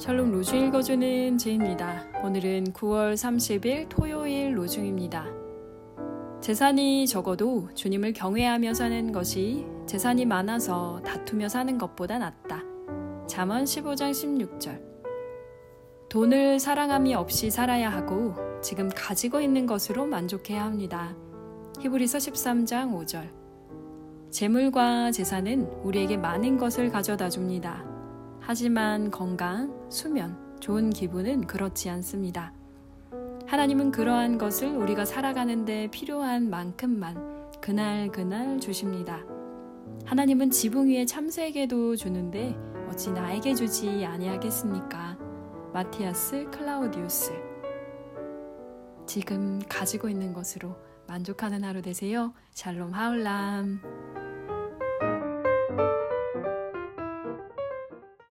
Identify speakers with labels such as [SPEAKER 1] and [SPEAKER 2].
[SPEAKER 1] 샬롬 로중 읽어주는 제입니다. 오늘은 9월 30일 토요일 로중입니다. 재산이 적어도 주님을 경외하며 사는 것이 재산이 많아서 다투며 사는 것보다 낫다. 잠언 15장 16절. 돈을 사랑함이 없이 살아야 하고 지금 가지고 있는 것으로 만족해야 합니다. 히브리서 13장 5절. 재물과 재산은 우리에게 많은 것을 가져다 줍니다. 하지만 건강, 수면, 좋은 기분은 그렇지 않습니다. 하나님은 그러한 것을 우리가 살아가는데 필요한 만큼만 그날 그날 주십니다. 하나님은 지붕 위에 참새에게도 주는데 어찌 나에게 주지 아니하겠습니까? 마티아스 클라우디우스 지금 가지고 있는 것으로 만족하는 하루 되세요. 샬롬 하울람.